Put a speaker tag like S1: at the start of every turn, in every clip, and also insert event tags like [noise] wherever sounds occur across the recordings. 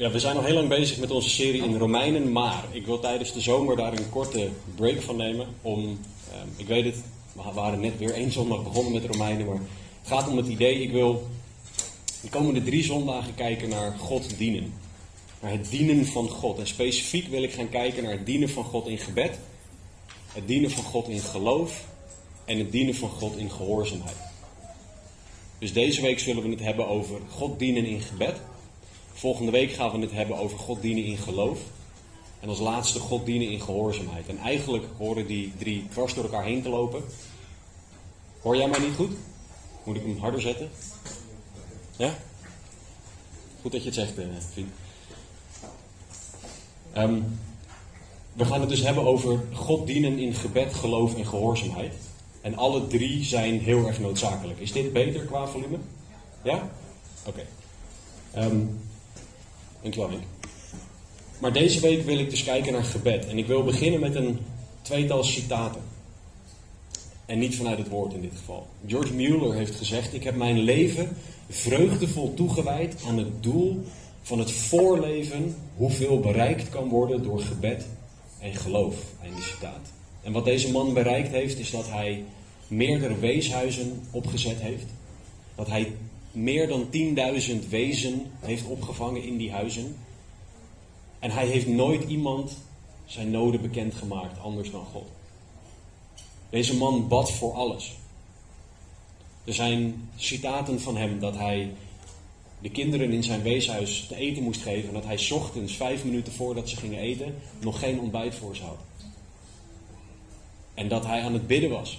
S1: Ja, we zijn al heel lang bezig met onze serie in Romeinen, maar ik wil tijdens de zomer daar een korte break van nemen. Om, ehm, ik weet het, we waren net weer één zondag begonnen met Romeinen, maar het gaat om het idee, ik wil de komende drie zondagen kijken naar God dienen. Naar het dienen van God. En specifiek wil ik gaan kijken naar het dienen van God in gebed, het dienen van God in geloof en het dienen van God in gehoorzaamheid. Dus deze week zullen we het hebben over God dienen in gebed. Volgende week gaan we het hebben over God dienen in geloof. En als laatste God dienen in gehoorzaamheid. En eigenlijk horen die drie dwars door elkaar heen te lopen. Hoor jij mij niet goed? Moet ik hem harder zetten? Ja? Goed dat je het zegt, eh, vriend. Ehm, we gaan het dus hebben over God dienen in gebed, geloof en gehoorzaamheid. En alle drie zijn heel erg noodzakelijk. Is dit beter qua volume? Ja? Oké. Okay. Um, Dankjewel, Nick. Maar deze week wil ik dus kijken naar gebed. En ik wil beginnen met een tweetal citaten. En niet vanuit het woord in dit geval. George Mueller heeft gezegd: Ik heb mijn leven vreugdevol toegewijd aan het doel van het voorleven hoeveel bereikt kan worden door gebed en geloof. Einde citaat. En wat deze man bereikt heeft, is dat hij meerdere weeshuizen opgezet heeft. Dat hij meer dan 10.000 wezen heeft opgevangen in die huizen. En hij heeft nooit iemand zijn noden bekendgemaakt anders dan God. Deze man bad voor alles. Er zijn citaten van hem dat hij de kinderen in zijn weeshuis te eten moest geven. En dat hij ochtends, vijf minuten voordat ze gingen eten, nog geen ontbijt voor ze had. En dat hij aan het bidden was.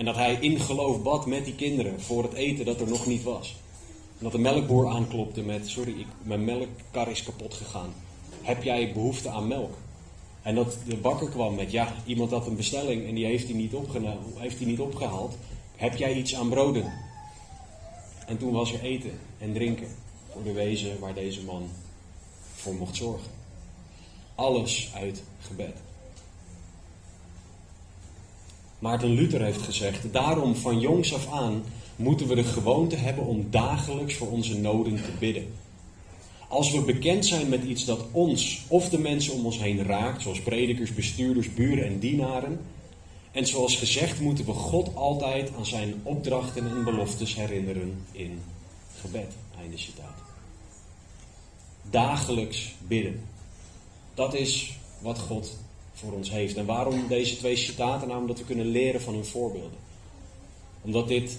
S1: En dat hij in geloof bad met die kinderen voor het eten dat er nog niet was. Dat de melkboer aanklopte met: Sorry, ik, mijn melkkar is kapot gegaan. Heb jij behoefte aan melk? En dat de bakker kwam met: Ja, iemand had een bestelling en die heeft hij niet, heeft hij niet opgehaald. Heb jij iets aan broden? En toen was er eten en drinken voor de wezen waar deze man voor mocht zorgen. Alles uit gebed. Maarten Luther heeft gezegd: Daarom van jongs af aan moeten we de gewoonte hebben om dagelijks voor onze noden te bidden. Als we bekend zijn met iets dat ons of de mensen om ons heen raakt, zoals predikers, bestuurders, buren en dienaren, en zoals gezegd moeten we God altijd aan zijn opdrachten en beloftes herinneren in gebed. Einde citaat. Dagelijks bidden. Dat is wat God voor ons heeft. En waarom deze twee citaten? Namelijk dat we kunnen leren van hun voorbeelden. Omdat dit.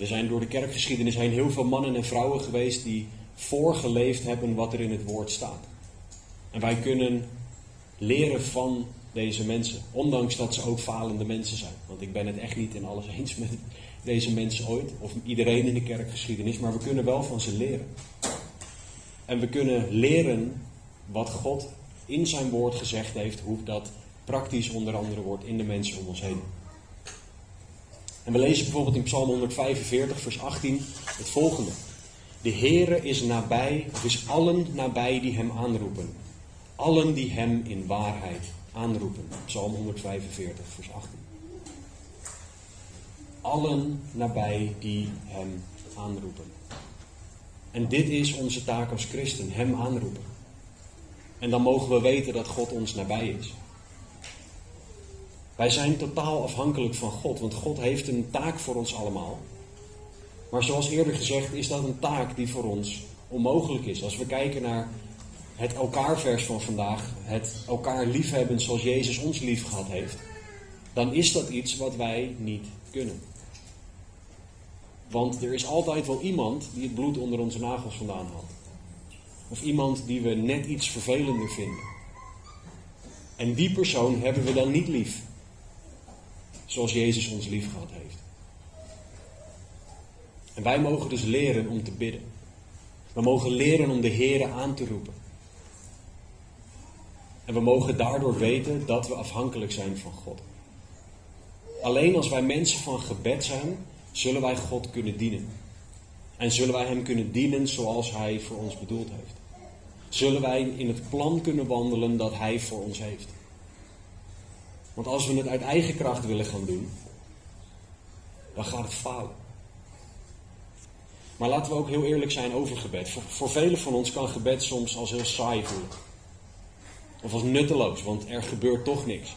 S1: Er zijn door de kerkgeschiedenis heen heel veel mannen en vrouwen geweest die voorgeleefd hebben wat er in het woord staat. En wij kunnen leren van deze mensen. Ondanks dat ze ook falende mensen zijn. Want ik ben het echt niet in alles [laughs] eens met deze mensen ooit. Of iedereen in de kerkgeschiedenis. Maar we kunnen wel van ze leren. En we kunnen leren wat God in zijn woord gezegd heeft, hoe dat praktisch onder andere wordt in de mensen om ons heen. En we lezen bijvoorbeeld in Psalm 145, vers 18 het volgende. De Heere is nabij, is allen nabij die hem aanroepen. Allen die hem in waarheid aanroepen. Psalm 145, vers 18. Allen nabij die hem aanroepen. En dit is onze taak als christen, hem aanroepen. En dan mogen we weten dat God ons nabij is. Wij zijn totaal afhankelijk van God, want God heeft een taak voor ons allemaal. Maar zoals eerder gezegd is dat een taak die voor ons onmogelijk is. Als we kijken naar het elkaar-vers van vandaag, het elkaar liefhebben zoals Jezus ons lief gehad heeft, dan is dat iets wat wij niet kunnen. Want er is altijd wel iemand die het bloed onder onze nagels vandaan haalt. Of iemand die we net iets vervelender vinden. En die persoon hebben we dan niet lief. Zoals Jezus ons lief gehad heeft. En wij mogen dus leren om te bidden. We mogen leren om de Here aan te roepen. En we mogen daardoor weten dat we afhankelijk zijn van God. Alleen als wij mensen van gebed zijn, zullen wij God kunnen dienen. En zullen wij Hem kunnen dienen zoals Hij voor ons bedoeld heeft. Zullen wij in het plan kunnen wandelen dat Hij voor ons heeft. Want als we het uit eigen kracht willen gaan doen, dan gaat het falen. Maar laten we ook heel eerlijk zijn over gebed. Voor, voor velen van ons kan gebed soms als heel saai voelen. Of als nutteloos, want er gebeurt toch niks.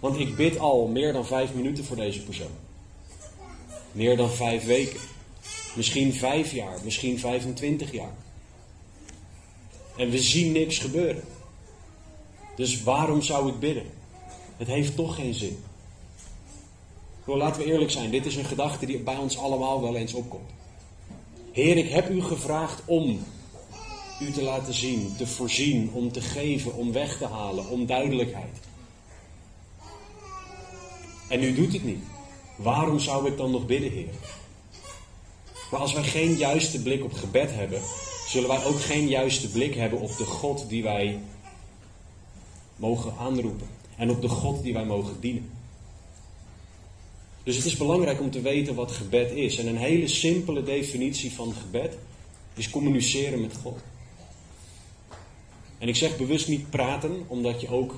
S1: Want ik bid al meer dan vijf minuten voor deze persoon. Meer dan vijf weken. Misschien vijf jaar, misschien 25 jaar. En we zien niks gebeuren. Dus waarom zou ik bidden? Het heeft toch geen zin. Wel, laten we eerlijk zijn, dit is een gedachte die bij ons allemaal wel eens opkomt. Heer, ik heb u gevraagd om u te laten zien, te voorzien, om te geven, om weg te halen, om duidelijkheid. En u doet het niet. Waarom zou ik dan nog bidden, Heer? Maar als wij geen juiste blik op gebed hebben, zullen wij ook geen juiste blik hebben op de God die wij mogen aanroepen. En op de God die wij mogen dienen. Dus het is belangrijk om te weten wat gebed is. En een hele simpele definitie van gebed is communiceren met God. En ik zeg bewust niet praten, omdat je ook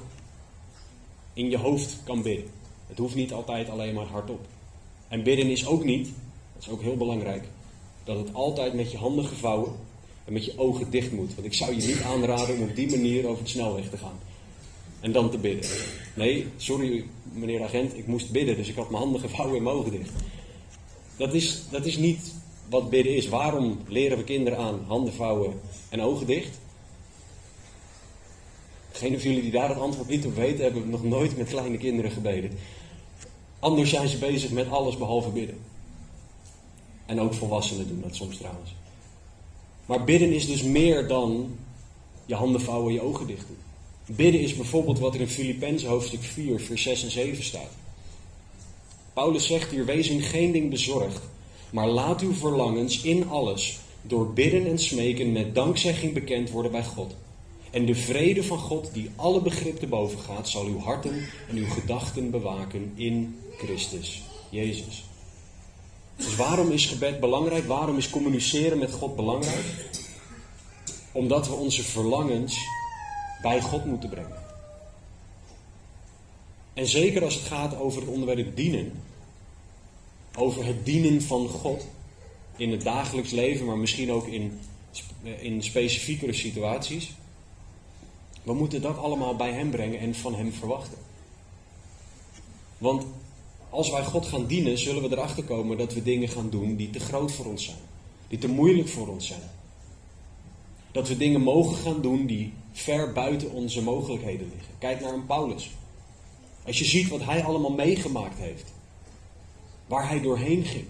S1: in je hoofd kan bidden. Het hoeft niet altijd alleen maar hardop. En bidden is ook niet, dat is ook heel belangrijk, dat het altijd met je handen gevouwen en met je ogen dicht moet. Want ik zou je niet aanraden om op die manier over de snelweg te gaan. En dan te bidden. Nee, sorry meneer agent, ik moest bidden, dus ik had mijn handen gevouwen en mijn ogen dicht. Dat is, dat is niet wat bidden is. Waarom leren we kinderen aan handen vouwen en ogen dicht? Degene van jullie die daar het antwoord niet op weten, hebben nog nooit met kleine kinderen gebeden. Anders zijn ze bezig met alles behalve bidden. En ook volwassenen doen dat soms trouwens. Maar bidden is dus meer dan je handen vouwen en je ogen dicht doen. Bidden is bijvoorbeeld wat er in Filippenzen hoofdstuk 4, vers 6 en 7 staat. Paulus zegt hier: Wees in geen ding bezorgd, maar laat uw verlangens in alles door bidden en smeken met dankzegging bekend worden bij God. En de vrede van God, die alle begrip te boven gaat, zal uw harten en uw gedachten bewaken in Christus Jezus. Dus waarom is gebed belangrijk? Waarom is communiceren met God belangrijk? Omdat we onze verlangens bij God moeten brengen. En zeker als het gaat over het onderwerp dienen, over het dienen van God in het dagelijks leven, maar misschien ook in, in specifiekere situaties. We moeten dat allemaal bij Hem brengen en van Hem verwachten. Want als wij God gaan dienen, zullen we erachter komen dat we dingen gaan doen die te groot voor ons zijn. Die te moeilijk voor ons zijn. Dat we dingen mogen gaan doen die ver buiten onze mogelijkheden liggen. Kijk naar een Paulus. Als je ziet wat hij allemaal meegemaakt heeft. Waar hij doorheen ging.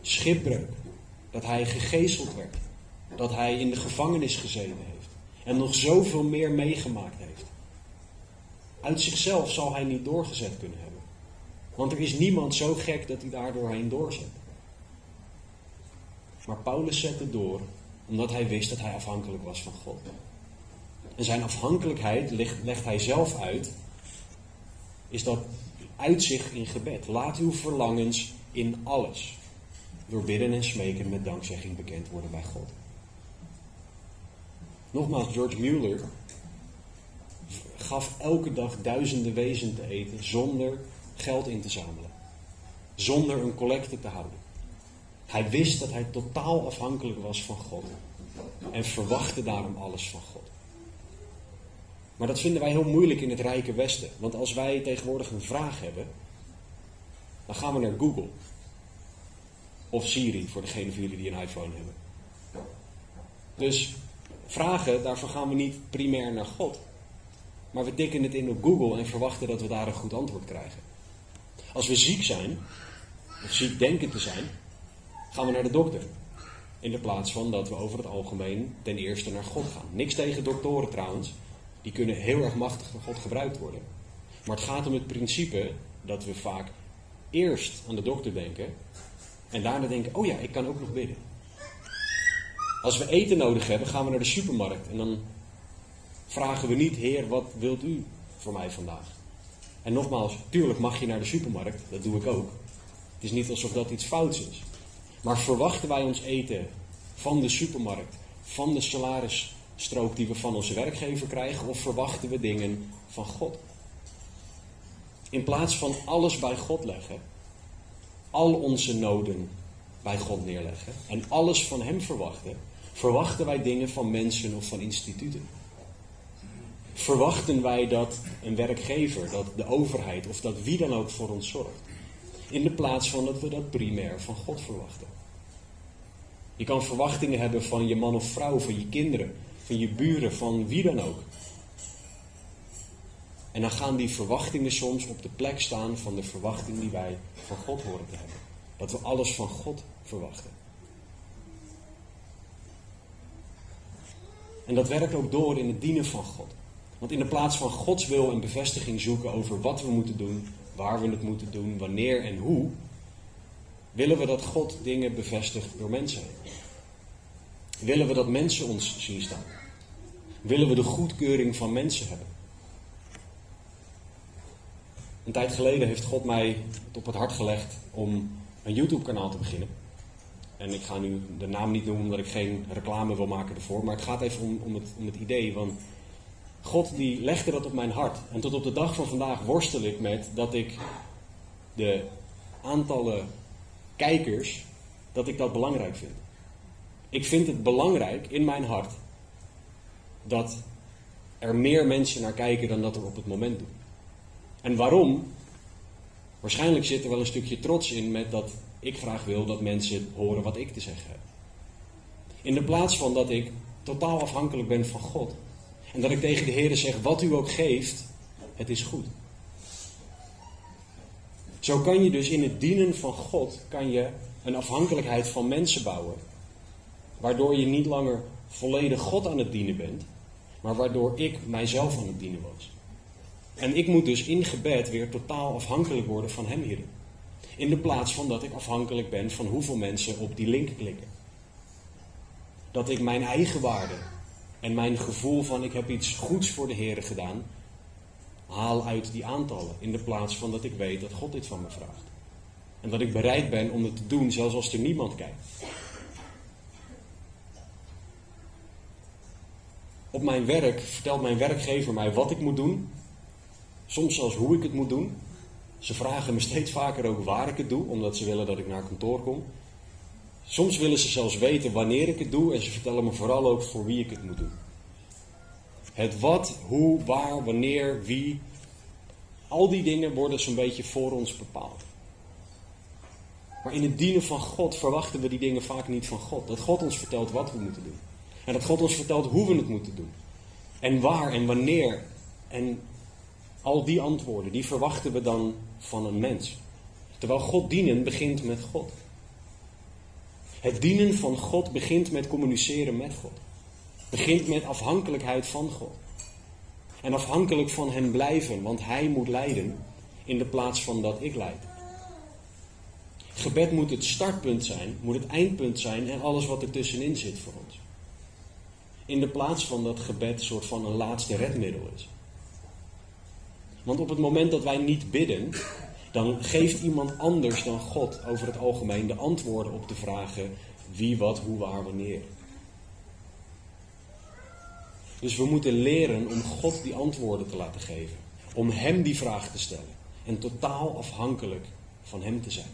S1: Schipbreuk. Dat hij gegezeld werd. Dat hij in de gevangenis gezeten heeft. En nog zoveel meer meegemaakt heeft. Uit zichzelf zal hij niet doorgezet kunnen hebben. Want er is niemand zo gek dat hij daar doorheen doorzet. Maar Paulus zette door omdat hij wist dat hij afhankelijk was van God. En zijn afhankelijkheid legt, hij zelf uit. Is dat uitzicht in gebed. Laat uw verlangens in alles. Door bidden en smeken met dankzegging bekend worden bij God. Nogmaals, George Mueller gaf elke dag duizenden wezen te eten zonder geld in te zamelen. Zonder een collecte te houden. Hij wist dat hij totaal afhankelijk was van God. En verwachtte daarom alles van God. Maar dat vinden wij heel moeilijk in het rijke Westen. Want als wij tegenwoordig een vraag hebben, dan gaan we naar Google. Of Siri, voor degene van jullie die een iPhone hebben. Dus vragen, daarvoor gaan we niet primair naar God. Maar we tikken het in op Google en verwachten dat we daar een goed antwoord krijgen. Als we ziek zijn, of ziek denken te zijn, gaan we naar de dokter. In de plaats van dat we over het algemeen ten eerste naar God gaan. Niks tegen doktoren trouwens. Die kunnen heel erg machtig door God gebruikt worden. Maar het gaat om het principe dat we vaak eerst aan de dokter denken. En daarna denken, oh ja, ik kan ook nog bidden. Als we eten nodig hebben, gaan we naar de supermarkt. En dan vragen we niet, Heer, wat wilt u voor mij vandaag? En nogmaals, tuurlijk mag je naar de supermarkt, dat doe ik ook. Het is niet alsof dat iets fouts is. Maar verwachten wij ons eten van de supermarkt, van de salarisstrook die we van onze werkgever krijgen, of verwachten we dingen van God? In plaats van alles bij God leggen, al onze noden bij God neerleggen en alles van Hem verwachten, verwachten wij dingen van mensen of van instituten. Verwachten wij dat een werkgever, dat de overheid of dat wie dan ook voor ons zorgt. In de plaats van dat we dat primair van God verwachten. Je kan verwachtingen hebben van je man of vrouw, van je kinderen, van je buren, van wie dan ook. En dan gaan die verwachtingen soms op de plek staan van de verwachting die wij van God horen te hebben. Dat we alles van God verwachten. En dat werkt ook door in het dienen van God. Want in de plaats van Gods wil en bevestiging zoeken over wat we moeten doen, waar we het moeten doen, wanneer en hoe, willen we dat God dingen bevestigt door mensen. Willen we dat mensen ons zien staan. Willen we de goedkeuring van mensen hebben. Een tijd geleden heeft God mij op het hart gelegd om een YouTube-kanaal te beginnen. En ik ga nu de naam niet noemen omdat ik geen reclame wil maken ervoor. Maar het gaat even om, het, om het idee van. God die legde dat op mijn hart. En tot op de dag van vandaag worstel ik met dat ik de aantallen kijkers, dat ik dat belangrijk vind. Ik vind het belangrijk in mijn hart dat er meer mensen naar kijken dan dat er op het moment doen. En waarom? Waarschijnlijk zit er wel een stukje trots in met dat ik graag wil dat mensen horen wat ik te zeggen heb. In de plaats van dat ik totaal afhankelijk ben van God. En dat ik tegen de Heer zeg, wat u ook geeft, het is goed. Zo kan je dus in het dienen van God kan je een afhankelijkheid van mensen bouwen. Waardoor je niet langer volledig God aan het dienen bent, maar waardoor ik mijzelf aan het dienen was. En ik moet dus in gebed weer totaal afhankelijk worden van Hem hierin. In de plaats van dat ik afhankelijk ben van hoeveel mensen op die link klikken. Dat ik mijn eigen waarde en mijn gevoel van ik heb iets goeds voor de Heer gedaan, haal uit die aantallen. In de plaats van dat ik weet dat God dit van me vraagt. En dat ik bereid ben om het te doen, zelfs als er niemand kijkt. Op mijn werk vertelt mijn werkgever mij wat ik moet doen. Soms zelfs hoe ik het moet doen. Ze vragen me steeds vaker ook waar ik het doe, omdat ze willen dat ik naar kantoor kom. Soms willen ze zelfs weten wanneer ik het doe en ze vertellen me vooral ook voor wie ik het moet doen. Het wat, hoe, waar, wanneer, wie. Al die dingen worden zo'n beetje voor ons bepaald. Maar in het dienen van God verwachten we die dingen vaak niet van God. Dat God ons vertelt wat we moeten doen. En dat God ons vertelt hoe we het moeten doen. En waar en wanneer. En al die antwoorden, die verwachten we dan van een mens. Terwijl God dienen begint met God. Het dienen van God begint met communiceren met God. Begint met afhankelijkheid van God. En afhankelijk van Hem blijven, want Hij moet leiden in de plaats van dat ik leid. Gebed moet het startpunt zijn, moet het eindpunt zijn en alles wat er tussenin zit voor ons. In de plaats van dat gebed een soort van een laatste redmiddel is. Want op het moment dat wij niet bidden, dan geeft iemand anders dan God over het algemeen de antwoorden op de vragen wie, wat, hoe, waar, wanneer. Dus we moeten leren om God die antwoorden te laten geven. Om Hem die vraag te stellen. En totaal afhankelijk van Hem te zijn.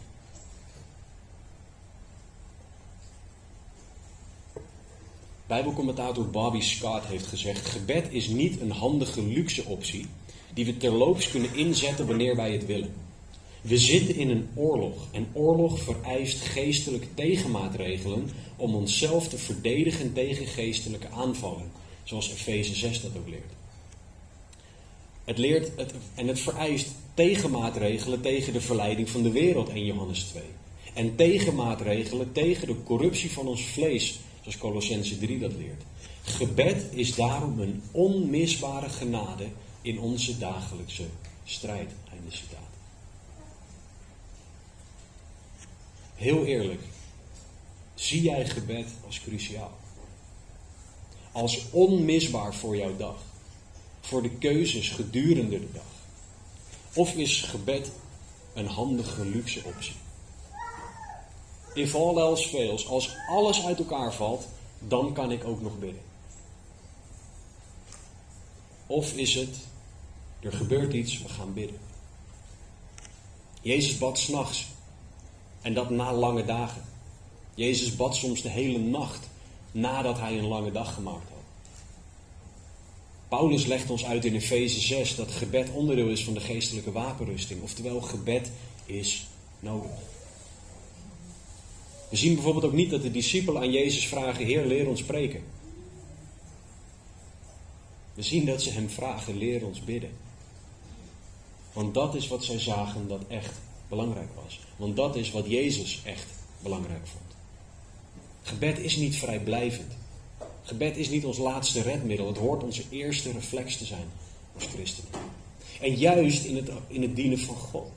S1: Bijbelcommentator Bobby Scott heeft gezegd: Gebed is niet een handige luxe optie die we terloops kunnen inzetten wanneer wij het willen. We zitten in een oorlog en oorlog vereist geestelijke tegenmaatregelen om onszelf te verdedigen tegen geestelijke aanvallen, zoals Efeze 6 dat ook leert. Het leert en het vereist tegenmaatregelen tegen de verleiding van de wereld in Johannes 2. En tegenmaatregelen tegen de corruptie van ons vlees, zoals Colossense 3 dat leert. Gebed is daarom een onmisbare genade in onze dagelijkse strijd. Einde citaat. Heel eerlijk, zie jij gebed als cruciaal? als onmisbaar voor jouw dag? Voor de keuzes gedurende de dag? Of is gebed een handige luxe optie? If all else fails, als alles uit elkaar valt, dan kan ik ook nog bidden. Of is het, er gebeurt iets, we gaan bidden. Jezus bad s'nachts. En dat na lange dagen. Jezus bad soms de hele nacht nadat hij een lange dag gemaakt had. Paulus legt ons uit in Efeze 6 dat gebed onderdeel is van de geestelijke wapenrusting. Oftewel, gebed is nodig. We zien bijvoorbeeld ook niet dat de discipelen aan Jezus vragen: Heer, leer ons spreken. We zien dat ze hem vragen: leer ons bidden. Want dat is wat zij zagen dat echt belangrijk was. Want dat is wat Jezus echt belangrijk vond. Gebed is niet vrijblijvend. Gebed is niet ons laatste redmiddel. Het hoort onze eerste reflex te zijn als christenen. En juist in het, in het dienen van God.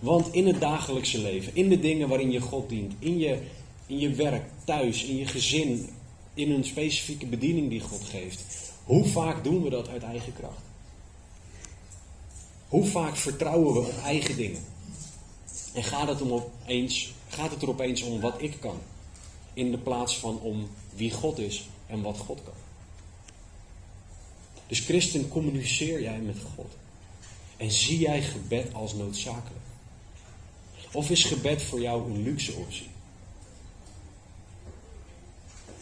S1: Want in het dagelijkse leven, in de dingen waarin je God dient, in je, in je werk, thuis, in je gezin, in een specifieke bediening die God geeft, hoe vaak doen we dat uit eigen kracht? Hoe vaak vertrouwen we op eigen dingen? En gaat het, om opeens, gaat het er opeens om wat ik kan? In de plaats van om wie God is en wat God kan. Dus christen, communiceer jij met God. En zie jij gebed als noodzakelijk? Of is gebed voor jou een luxe optie?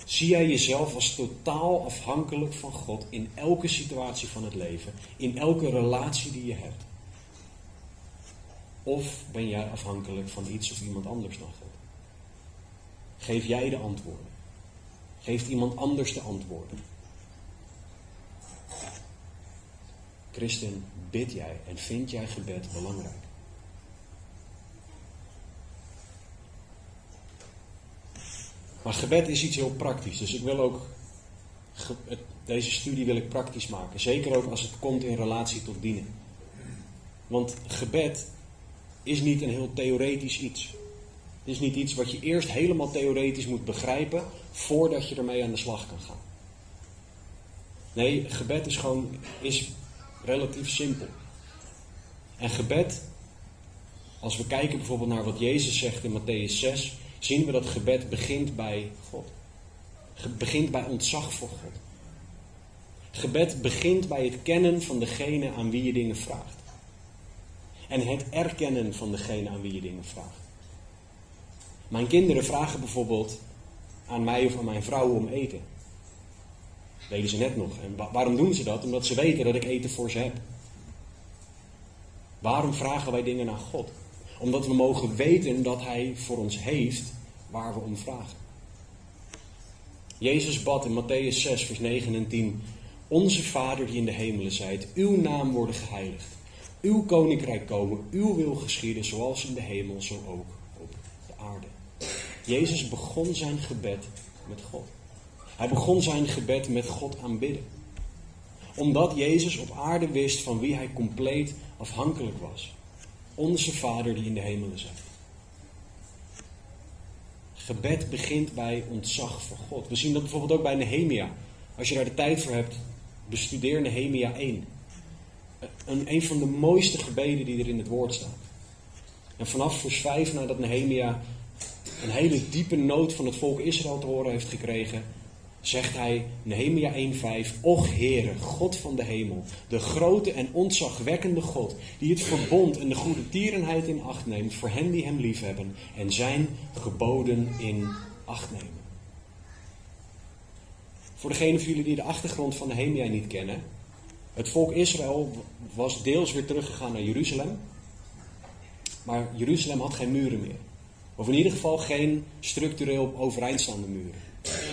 S1: Zie jij jezelf als totaal afhankelijk van God in elke situatie van het leven, in elke relatie die je hebt? Of ben jij afhankelijk van iets of iemand anders dan God? Geef jij de antwoorden? Geeft iemand anders de antwoorden? Christen, bid jij en vind jij gebed belangrijk? Maar gebed is iets heel praktisch. Dus ik wil ook deze studie wil ik praktisch maken. Zeker ook als het komt in relatie tot dienen. Want gebed is niet een heel theoretisch iets. Het is niet iets wat je eerst helemaal theoretisch moet begrijpen voordat je ermee aan de slag kan gaan. Nee, gebed is gewoon is relatief simpel. En gebed, als we kijken bijvoorbeeld naar wat Jezus zegt in Matthäus 6, zien we dat gebed begint bij God. Begint bij ontzag voor God. Gebed begint bij het kennen van degene aan wie je dingen vraagt. En het erkennen van degene aan wie je dingen vraagt. Mijn kinderen vragen bijvoorbeeld aan mij of aan mijn vrouw om eten. Dat ze net nog. En waarom doen ze dat? Omdat ze weten dat ik eten voor ze heb. Waarom vragen wij dingen naar God? Omdat we mogen weten dat Hij voor ons heeft waar we om vragen. Jezus bad in Matthäus 6, vers 9 en 10. Onze Vader die in de hemelen zijt, uw naam worden geheiligd. Uw koninkrijk komen, uw wil geschieden, zoals in de hemel, zo ook op de aarde. Jezus begon zijn gebed met God. Hij begon zijn gebed met God aanbidden. Omdat Jezus op aarde wist van wie hij compleet afhankelijk was. Onze Vader die in de hemelen zijt. Gebed begint bij ontzag voor God. We zien dat bijvoorbeeld ook bij Nehemia. Als je daar de tijd voor hebt, bestudeer Nehemia 1. Een, een van de mooiste gebeden die er in het woord staat. En vanaf vers 5, nadat Nehemia een hele diepe nood van het volk Israël te horen heeft gekregen, zegt hij, Nehemia 1:5, Och Heere, God van de hemel, de grote en ontzagwekkende God, die het verbond en de goede tierenheid in acht neemt voor hen die hem liefhebben en zijn geboden in acht nemen. Voor degenen van jullie die de achtergrond van Nehemia niet kennen, het volk Israël was deels weer teruggegaan naar Jeruzalem, maar Jeruzalem had geen muren meer. Of in ieder geval geen structureel overeindstaande muren.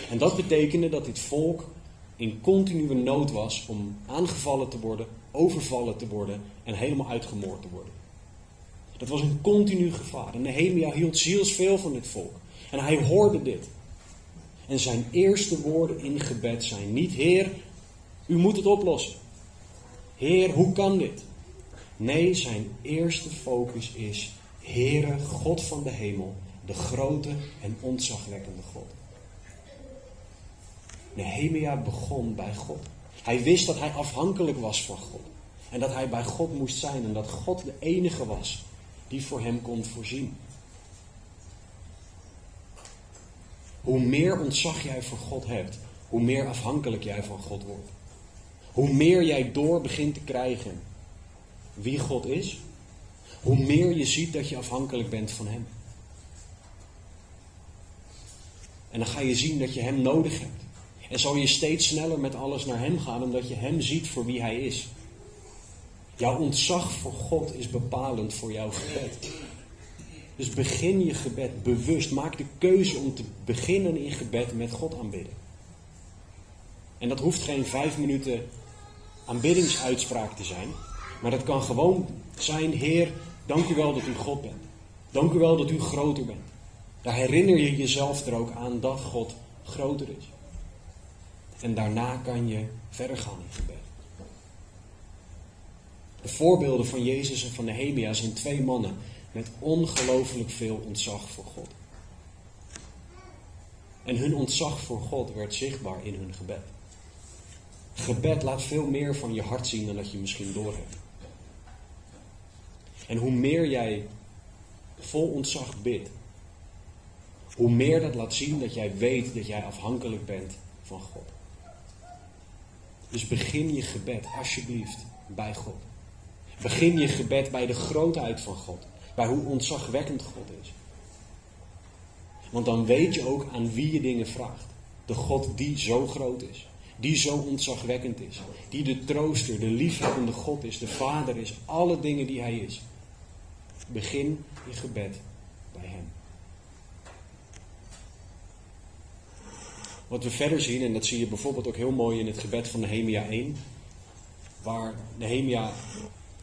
S1: En dat betekende dat dit volk in continue nood was om aangevallen te worden, overvallen te worden en helemaal uitgemoord te worden. Dat was een continu gevaar. En Nehemia hield zielsveel van dit volk. En hij hoorde dit. En zijn eerste woorden in gebed zijn niet: Heer, u moet het oplossen. Heer, hoe kan dit? Nee, zijn eerste focus is: Heere, God van de hemel, de grote en ontzagwekkende God. Nehemia begon bij God. Hij wist dat hij afhankelijk was van God. En dat hij bij God moest zijn en dat God de enige was die voor hem kon voorzien. Hoe meer ontzag jij voor God hebt, hoe meer afhankelijk jij van God wordt. Hoe meer jij door begint te krijgen wie God is, hoe meer je ziet dat je afhankelijk bent van Hem. En dan ga je zien dat je Hem nodig hebt. En zal je steeds sneller met alles naar Hem gaan, omdat je Hem ziet voor wie Hij is. Jouw ontzag voor God is bepalend voor jouw gebed. Dus begin je gebed bewust. Maak de keuze om te beginnen in gebed met God aanbidden. En dat hoeft geen vijf minuten aanbiddingsuitspraak te zijn. Maar dat kan gewoon zijn, Heer, dank u wel dat u God bent. Dank u wel dat u groter bent. Daar herinner je jezelf er ook aan dat God groter is. En daarna kan je verder gaan in gebed. De voorbeelden van Jezus en van Nehemia zijn twee mannen met ongelooflijk veel ontzag voor God. En hun ontzag voor God werd zichtbaar in hun gebed. Gebed laat veel meer van je hart zien dan dat je misschien doorhebt. En hoe meer jij vol ontzag bidt, hoe meer dat laat zien dat jij weet dat jij afhankelijk bent van God. Dus begin je gebed alsjeblieft bij God. Begin je gebed bij de grootheid van God. Bij hoe ontzagwekkend God is. Want dan weet je ook aan wie je dingen vraagt. De God die zo groot is. Die zo ontzagwekkend is. Die de trooster, de liefhebbende God is. De Vader is. Alle dingen die Hij is. Begin je gebed bij Hem. Wat we verder zien, en dat zie je bijvoorbeeld ook heel mooi in het gebed van Nehemia 1, waar Nehemia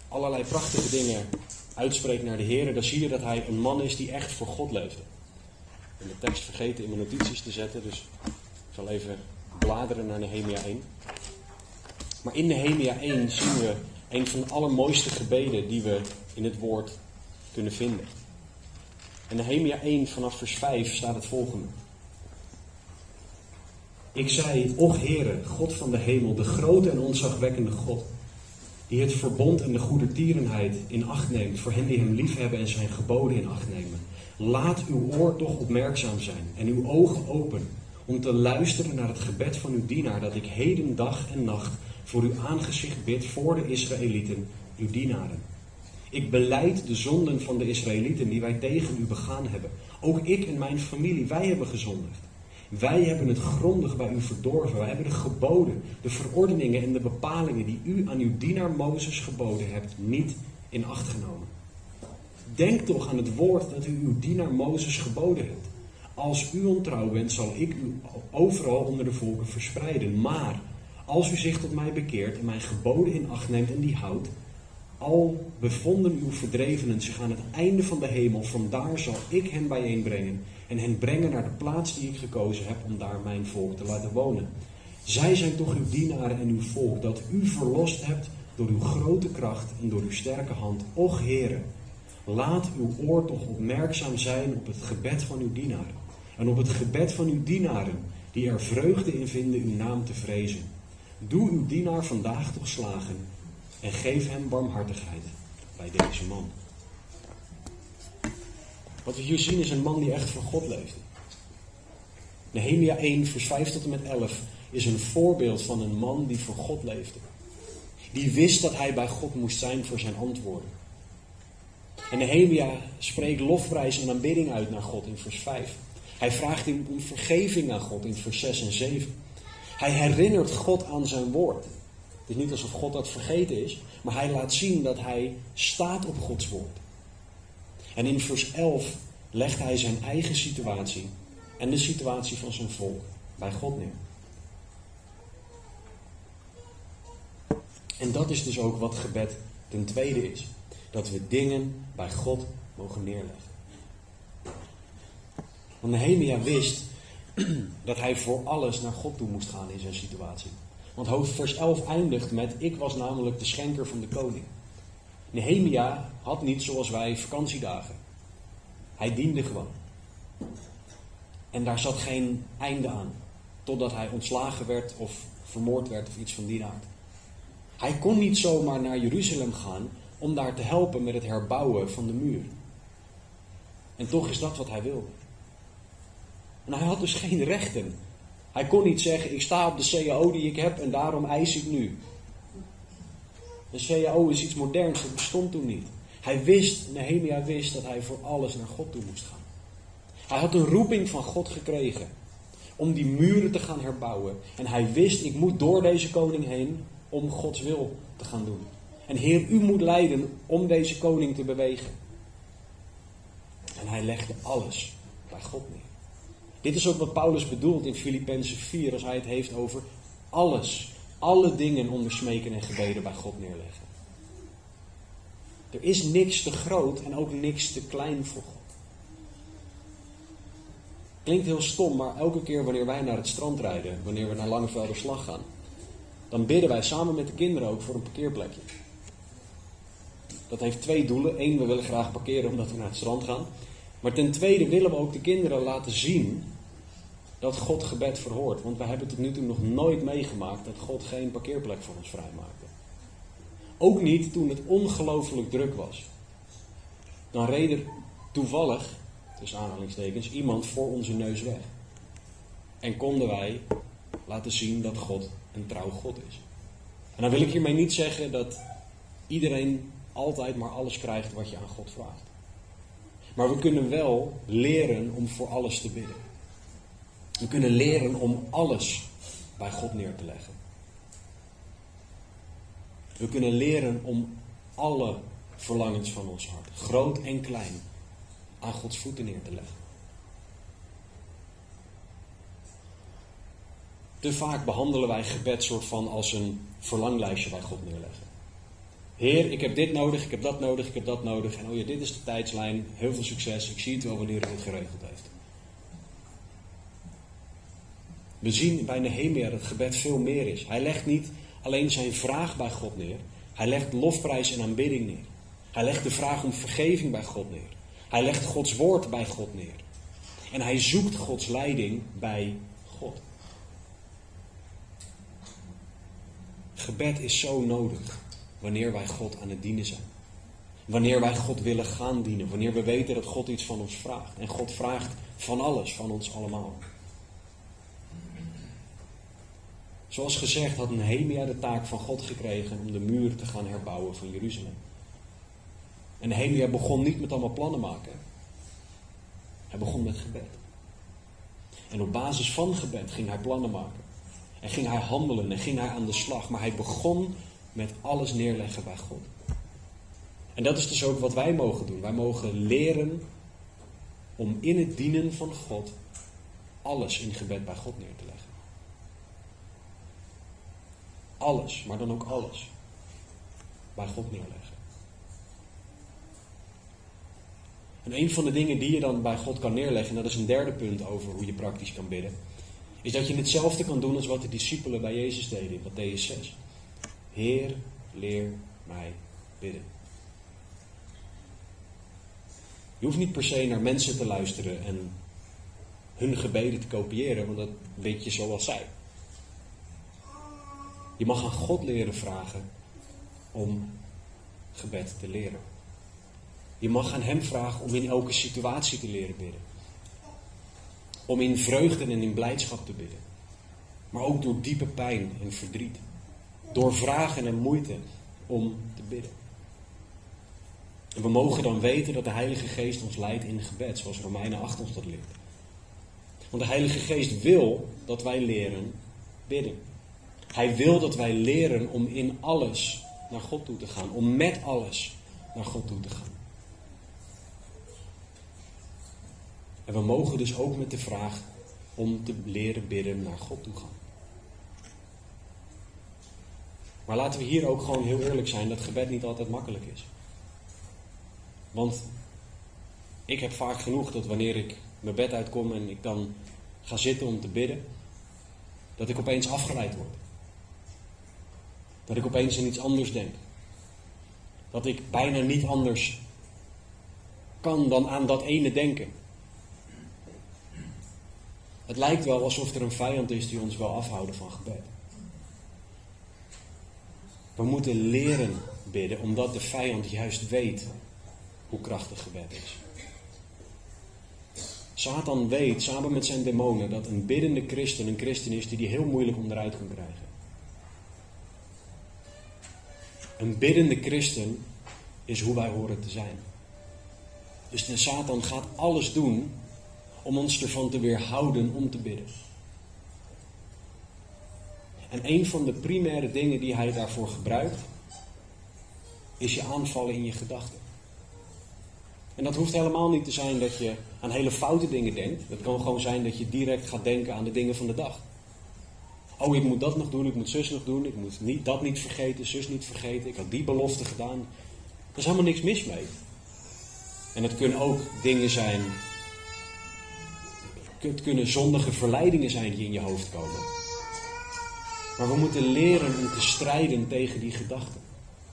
S1: allerlei prachtige dingen uitspreekt naar de Heer, dan zie je dat hij een man is die echt voor God leefde. Ik ben de tekst vergeten in mijn notities te zetten, dus ik zal even bladeren naar Nehemia 1. Maar in Nehemia 1 zien we een van de allermooiste gebeden die we in het woord kunnen vinden. In Nehemia 1 vanaf vers 5 staat het volgende. Ik zei, och Heere, God van de hemel, de grote en onzagwekkende God, die het verbond en de goede tierenheid in acht neemt voor hen die hem liefhebben en zijn geboden in acht nemen. Laat uw oor toch opmerkzaam zijn en uw ogen open om te luisteren naar het gebed van uw dienaar dat ik heden dag en nacht voor uw aangezicht bid voor de Israëlieten, uw dienaren. Ik beleid de zonden van de Israëlieten die wij tegen u begaan hebben. Ook ik en mijn familie, wij hebben gezondigd. Wij hebben het grondig bij u verdorven. Wij hebben de geboden, de verordeningen en de bepalingen die u aan uw dienaar Mozes geboden hebt, niet in acht genomen. Denk toch aan het woord dat u uw dienaar Mozes geboden hebt. Als u ontrouw bent, zal ik u overal onder de volken verspreiden. Maar als u zich tot mij bekeert en mijn geboden in acht neemt en die houdt, al bevonden uw verdrevenen zich aan het einde van de hemel, vandaar zal ik hen bijeenbrengen en hen brengen naar de plaats die ik gekozen heb om daar mijn volk te laten wonen. Zij zijn toch uw dienaren en uw volk, dat u verlost hebt door uw grote kracht en door uw sterke hand. Och Heere, laat uw oor toch opmerkzaam zijn op het gebed van uw dienaren. En op het gebed van uw dienaren, die er vreugde in vinden uw naam te vrezen. Doe uw dienaar vandaag toch slagen en geef hem barmhartigheid bij deze man. Wat we hier zien is een man die echt voor God leefde. Nehemia 1, vers 5 tot en met 11 is een voorbeeld van een man die voor God leefde. Die wist dat hij bij God moest zijn voor zijn antwoorden. En Nehemia spreekt lofprijs en aanbidding uit naar God in vers 5. Hij vraagt om vergeving aan God in vers 6 en 7. Hij herinnert God aan zijn woord. Het is niet alsof God dat vergeten is, maar hij laat zien dat hij staat op Gods woord. En in vers 11 legt hij zijn eigen situatie en de situatie van zijn volk bij God neer. En dat is dus ook wat gebed ten tweede is. Dat we dingen bij God mogen neerleggen. Want Nehemia wist [clears throat] dat hij voor alles naar God toe moest gaan in zijn situatie. Want hoofdvers 11 eindigt met: Ik was namelijk de schenker van de koning. Nehemia had niet zoals wij vakantiedagen. Hij diende gewoon. En daar zat geen einde aan. totdat hij ontslagen werd of vermoord werd of iets van die aard. Hij kon niet zomaar naar Jeruzalem gaan om daar te helpen met het herbouwen van de muur. En toch is dat wat hij wilde. En hij had dus geen rechten. Hij kon niet zeggen: Ik sta op de CAO die ik heb en daarom eis ik nu. Een CAO is iets moderns, dat bestond toen niet. Hij wist, Nehemia wist dat hij voor alles naar God toe moest gaan. Hij had een roeping van God gekregen om die muren te gaan herbouwen. En hij wist, ik moet door deze koning heen om Gods wil te gaan doen. En Heer, u moet leiden om deze koning te bewegen. En hij legde alles bij God neer. Dit is ook wat Paulus bedoelt in Filippenzen 4 als hij het heeft over alles, alle dingen onder smeken en gebeden bij God neerleggen. Er is niks te groot en ook niks te klein voor God. Klinkt heel stom, maar elke keer wanneer wij naar het strand rijden, wanneer we naar Langevelderslag gaan, dan bidden wij samen met de kinderen ook voor een parkeerplekje. Dat heeft twee doelen. Eén, we willen graag parkeren omdat we naar het strand gaan. Maar ten tweede willen we ook de kinderen laten zien dat God gebed verhoort. Want we hebben tot nu toe nog nooit meegemaakt dat God geen parkeerplek voor ons vrijmaakte. Ook niet toen het ongelooflijk druk was. Dan reed er toevallig, tussen aanhalingstekens, iemand voor onze neus weg. En konden wij laten zien dat God een trouw God is. En dan wil ik hiermee niet zeggen dat iedereen altijd maar alles krijgt wat je aan God vraagt. Maar we kunnen wel leren om voor alles te bidden. We kunnen leren om alles bij God neer te leggen. We kunnen leren om alle verlangens van ons hart, groot en klein, aan Gods voeten neer te leggen. Te vaak behandelen wij gebed soort van als een verlanglijstje bij God neerleggen. Heer, ik heb dit nodig, ik heb dat nodig, ik heb dat nodig. En oh ja, dit is de tijdslijn. Heel veel succes. Ik zie het wel wanneer het geregeld heeft. We zien bij Nehemia dat gebed veel meer is. Hij legt niet alleen zijn vraag bij God neer. Hij legt lofprijs en aanbidding neer. Hij legt de vraag om vergeving bij God neer. Hij legt Gods woord bij God neer. En hij zoekt Gods leiding bij God. Gebed is zo nodig wanneer wij God aan het dienen zijn. Wanneer wij God willen gaan dienen. Wanneer we weten dat God iets van ons vraagt. En God vraagt van alles, van ons allemaal. Zoals gezegd had Nehemia de taak van God gekregen om de muur te gaan herbouwen van Jeruzalem. En Nehemia begon niet met allemaal plannen maken. Hij begon met gebed. En op basis van gebed ging hij plannen maken. En ging hij handelen en ging hij aan de slag. Maar hij begon met alles neerleggen bij God. En dat is dus ook wat wij mogen doen. Wij mogen leren om in het dienen van God alles in gebed bij God neer te leggen. Alles, maar dan ook alles bij God neerleggen. En een van de dingen die je dan bij God kan neerleggen, en dat is een derde punt over hoe je praktisch kan bidden, is dat je hetzelfde kan doen als wat de discipelen bij Jezus deden in Matthäus 6. Heer, leer mij bidden. Je hoeft niet per se naar mensen te luisteren en hun gebeden te kopiëren, want dat weet je zoals zij. Je mag aan God leren vragen om gebed te leren. Je mag aan Hem vragen om in elke situatie te leren bidden. Om in vreugde en in blijdschap te bidden. Maar ook door diepe pijn en verdriet. Door vragen en moeite om te bidden. En we mogen dan weten dat de Heilige Geest ons leidt in gebed, zoals Romeinen 8 ons dat leert. Want de Heilige Geest wil dat wij leren bidden. Hij wil dat wij leren om in alles naar God toe te gaan, om met alles naar God toe te gaan. En we mogen dus ook met de vraag om te leren bidden naar God toe gaan. Maar laten we hier ook gewoon heel eerlijk zijn dat gebed niet altijd makkelijk is. Want ik heb vaak genoeg dat wanneer ik mijn bed uitkom en ik dan ga zitten om te bidden, dat ik opeens afgeleid word. Dat ik opeens aan iets anders denk. Dat ik bijna niet anders kan dan aan dat ene denken. Het lijkt wel alsof er een vijand is die ons wil afhouden van gebed. We moeten leren bidden, omdat de vijand juist weet hoe krachtig gebed is. Satan weet samen met zijn demonen dat een biddende christen een christen is die die heel moeilijk onderuit kan krijgen. Een biddende christen is hoe wij horen te zijn. Dus de Satan gaat alles doen om ons ervan te weerhouden om te bidden. En een van de primaire dingen die hij daarvoor gebruikt, is je aanvallen in je gedachten. En dat hoeft helemaal niet te zijn dat je aan hele foute dingen denkt. Dat kan gewoon zijn dat je direct gaat denken aan de dingen van de dag. Oh, ik moet dat nog doen, ik moet zus nog doen, ik moet niet, dat niet vergeten, zus niet vergeten, ik had die belofte gedaan. Er is helemaal niks mis mee. En het kunnen ook dingen zijn, het kunnen zondige verleidingen zijn die in je hoofd komen. Maar we moeten leren om te strijden tegen die gedachten.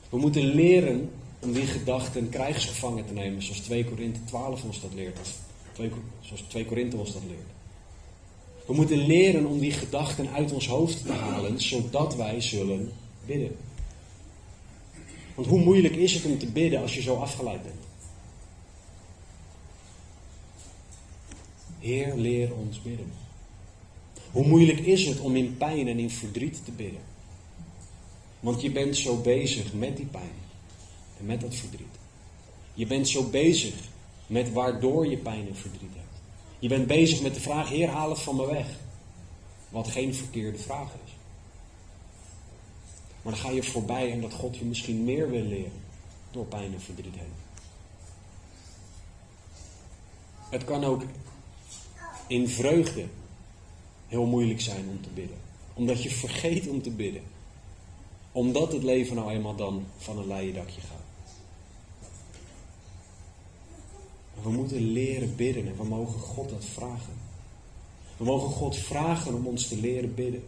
S1: We moeten leren om die gedachten krijgsgevangen te nemen, zoals 2 Korinthe 12 ons dat leert. Of 2, zoals 2 Korinthe ons dat leert. We moeten leren om die gedachten uit ons hoofd te halen, zodat wij zullen bidden. Want hoe moeilijk is het om te bidden als je zo afgeleid bent? Heer, leer ons bidden. Hoe moeilijk is het om in pijn en in verdriet te bidden? Want je bent zo bezig met die pijn en met dat verdriet. Je bent zo bezig met waardoor je pijn en verdriet hebt. Je bent bezig met de vraag, Heer, haal het van me weg. Wat geen verkeerde vraag is. Maar dan ga je voorbij en dat God je misschien meer wil leren door pijn en verdriet heen. Het kan ook in vreugde heel moeilijk zijn om te bidden. Omdat je vergeet om te bidden. Omdat het leven nou eenmaal dan van een leien dakje gaat. We moeten leren bidden en we mogen God dat vragen. We mogen God vragen om ons te leren bidden.